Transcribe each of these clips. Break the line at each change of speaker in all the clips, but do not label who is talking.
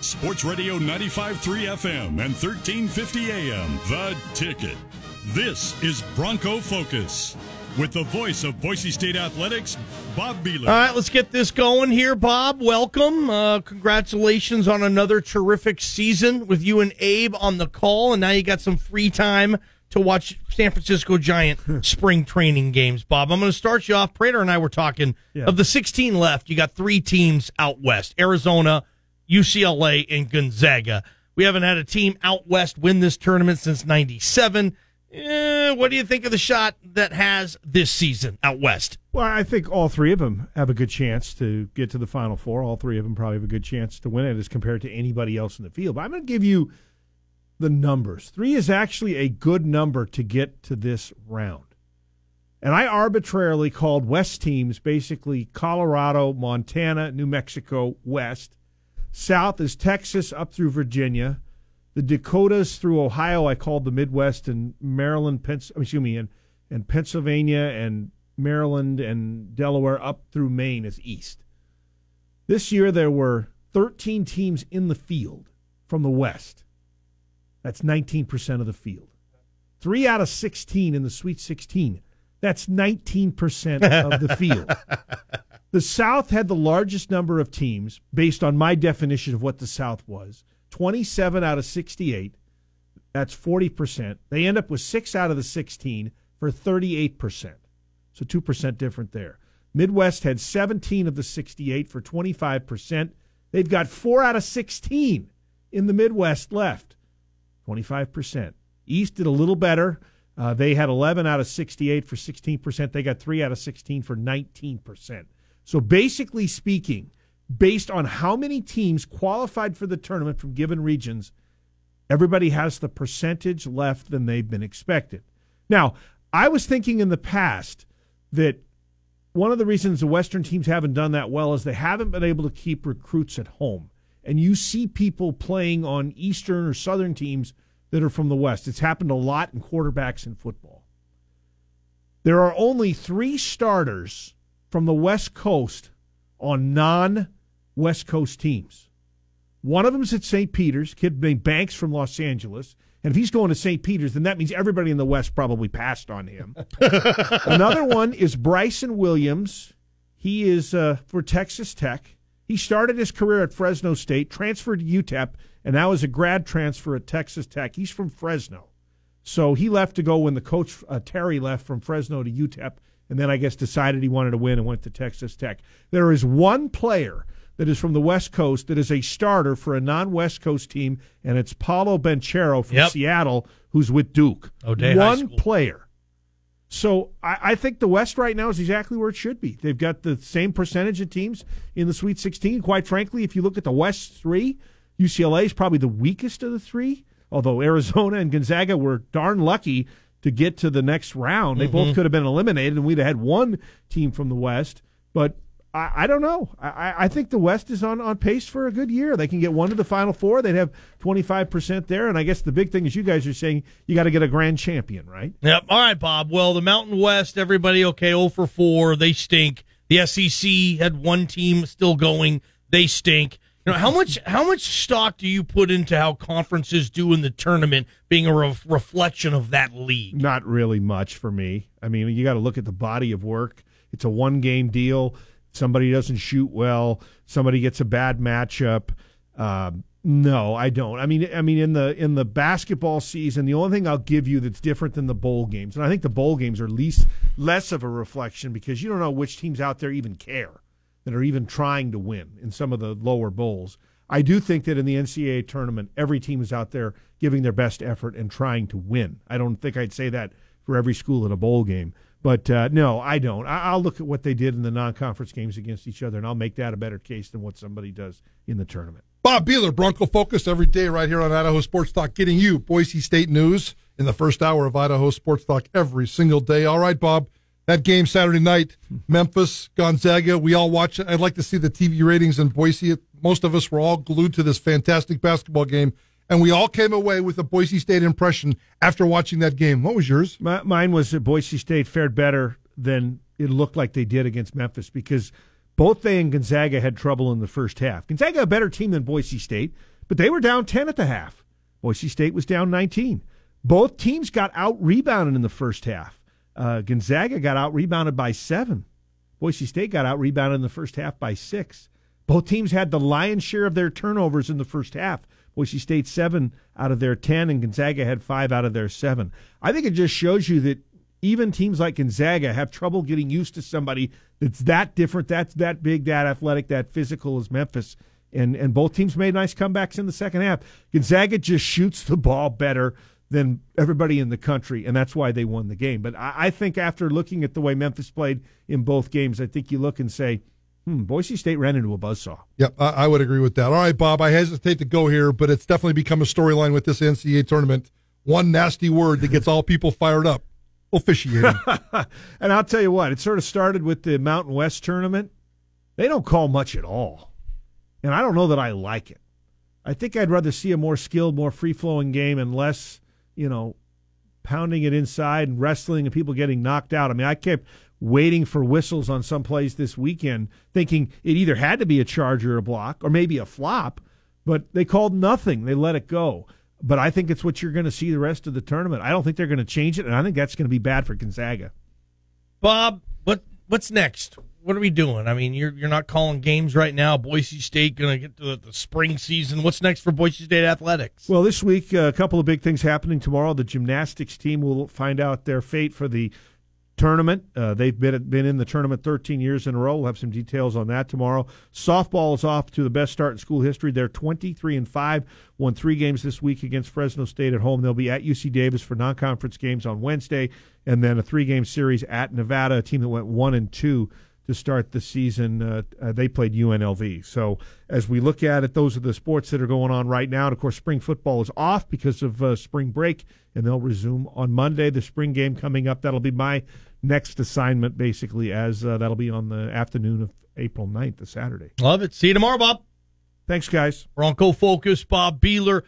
Sports Radio 95.3 FM and 1350 AM. The Ticket. This is Bronco Focus with the voice of Boise State Athletics, Bob Behler.
All right, let's get this going here, Bob. Welcome. Uh, congratulations on another terrific season with you and Abe on the call, and now you got some free time to watch San Francisco Giant spring training games. Bob, I'm going to start you off. Prater and I were talking
Yeah.
of the 16 left. You got three teams out west: Arizona, UCLA, and Gonzaga. We haven't had a team out west win this tournament since '97. Eh, what do you think of the shot that has this season out west?
Well, I think all three of them have a good chance to get to the Final Four. All three of them probably have a good chance to win it as compared to anybody else in the field. But I'm going to give you the numbers. Three is actually a good number to get to this round. And I arbitrarily called West teams basically Colorado, Montana, New Mexico, West. South is Texas up through Virginia. The Dakotas through Ohio, I called the Midwest and Maryland, excuse me, and, and Pennsylvania and Maryland and Delaware up through Maine as East. This year there were 13 teams in the field from the West. That's 19% of the field. Three out of 16 in the Sweet 16. That's 19% of the field. The South had the largest number of teams based on my definition of what the South was 27 out of 68. That's 40%. They end up with six out of the 16 for 38%. So 2% different there. Midwest had 17 of the 68 for 25%. They've got four out of 16 in the Midwest left, 25%. East did a little better. Uh, they had 11 out of 68 for 16%. They got three out of 16 for 19%. So basically speaking, based on how many teams qualified for the tournament from given regions, everybody has the percentage left than they've been expected. Now, I was thinking in the past that one of the reasons the Western teams haven't done that well is they haven't been able to keep recruits at home. And you see people playing on Eastern or Southern teams that are from the West. It's happened a lot in quarterbacks in football. There are only three starters from the West Coast on non West Coast teams. One of them's at St. Peter's, kid named Banks from Los Angeles. And if he's going to St. Peter's, then that means everybody in the West probably passed on him. Another one is Bryson Williams. He is uh, for Texas Tech. He started his career at Fresno State, transferred to UTEP, and now is a grad transfer at Texas Tech. He's from Fresno. So he left to go when the coach uh, Terry left from Fresno to UTEP, and then I guess decided he wanted to win and went to Texas Tech. There is one player that is from the West Coast that is a starter for a non-West Coast team, and it's Paolo Banchero from
Yep.
Seattle, who's with Duke.
O'Day
one
School.
player. So I, I think the West right now is exactly where it should be. They've got the same percentage of teams in the Sweet 16. Quite frankly, if you look at the West three, UCLA is probably the weakest of the three. Although Arizona and Gonzaga were darn lucky to get to the next round, they both mm-hmm. could have been eliminated, and we'd have had one team from the West. But I, I don't know. I- I, I think the West is on, on pace for a good year. They can get one to the Final Four. They'd have 25% there. And I guess the big thing is you guys are saying you got to get a grand champion, right?
Yep. All right, Bob. Well, the Mountain West, everybody okay, 0 for 4. They stink. The SEC had one team still going. They stink. Know, how much how much stock do you put into how conferences do in the tournament being a re- reflection of that league?
Not really much for me. I mean, you got to look at the body of work. It's a one game deal. Somebody doesn't shoot well. Somebody gets a bad matchup. Um, no, I don't. I mean, I mean, in the in the basketball season, the only thing I'll give you that's different than the bowl games, and I think the bowl games are least less of a reflection because you don't know which teams out there even care that are even trying to win in some of the lower bowls. I do think that in the NCAA tournament, every team is out there giving their best effort and trying to win. I don't think I'd say that for every school in a bowl game. But uh, no, I don't. I- I'll look at what they did in the non-conference games against each other, and I'll make that a better case than what somebody does in the tournament.
Bob Behler, Bronco Focus, every day right here on Idaho Sports Talk, getting you Boise State news in the first hour of Idaho Sports Talk every single day. All right, Bob, that game Saturday night, Memphis, Gonzaga, we all watch it. I'd like to see the TV ratings in Boise. Most of us were all glued to this fantastic basketball game, and we all came away with a Boise State impression after watching that game. What was yours?
My, mine was that Boise State fared better than it looked like they did against Memphis because Both they and Gonzaga had trouble in the first half. Gonzaga a better team than Boise State, but they were down 10 at the half. Boise State was down 19. Both teams got out rebounded in the first half. Uh, Gonzaga got out rebounded by seven. Boise State got out rebounded in the first half by six. Both teams had the lion's share of their turnovers in the first half. Boise State seven out of their ten, and Gonzaga had five out of their seven. I think it just shows you that even teams like Gonzaga have trouble getting used to somebody that's that different, that's that big, that athletic, that physical as Memphis. And and both teams made nice comebacks in the second half. Gonzaga just shoots the ball better than everybody in the country, and that's why they won the game. But I, I think after looking at the way Memphis played in both games, I think you look and say, hmm, Boise State ran into a buzzsaw.
Yep, I, I would agree with that. All right, Bob, I hesitate to go here, but it's definitely become a storyline with this NCAA tournament. One nasty word that gets all people fired up officiating.
and I'll tell you what, it sort of started with the Mountain West tournament. They don't call much at all. And I don't know that I like it. I think I'd rather see a more skilled, more free flowing game and less you know, pounding it inside and wrestling and people getting knocked out. I mean, I kept waiting for whistles on some plays this weekend, thinking it either had to be a charge or a block or maybe a flop, but they called nothing. They let it go. But I think it's what you're going to see the rest of the tournament. I don't think they're going to change it, and I think that's going to be bad for Gonzaga.
Bob, what what's next? What are we doing? I mean, you're you're not calling games right now. Boise State going to get to the, spring season. What's next for Boise State athletics?
Well, this week uh, a couple of big things happening tomorrow. The gymnastics team will find out their fate for the tournament. Uh, they've been been in the tournament 13 years in a row. We'll have some details on that tomorrow. Softball is off to the best start in school history. They're 23 and five. Won three games this week against Fresno State at home. They'll be at UC Davis for non-conference games on Wednesday, and then a three-game series at Nevada, a team that went one and two to start the season. Uh, uh, they played UNLV. So as we look at it, those are the sports that are going on right now. And of course, spring football is off because of uh, spring break, and they'll resume on Monday. The spring game coming up. That'll be my next assignment, basically, as uh, that'll be on the afternoon of April 9th, the Saturday.
Love it. See you tomorrow, Bob.
Thanks, guys.
Bronco Focus, Bob Behler.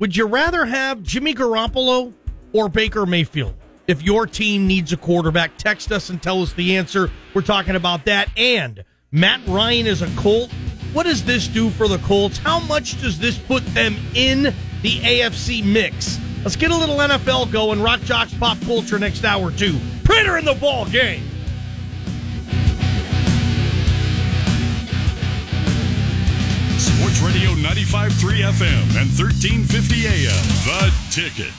Would you rather have Jimmy Garoppolo or Baker Mayfield? If your team needs a quarterback, text us and tell us the answer. We're talking about that. And Matt Ryan is a Colt. What does this do for the Colts? How much does this put them in the AFC mix? Let's get a little NFL going. Rock Jocks Pop Culture next hour, too. Printer in the ball game.
Sports Radio 95.3 FM and 1350 AM. The Ticket.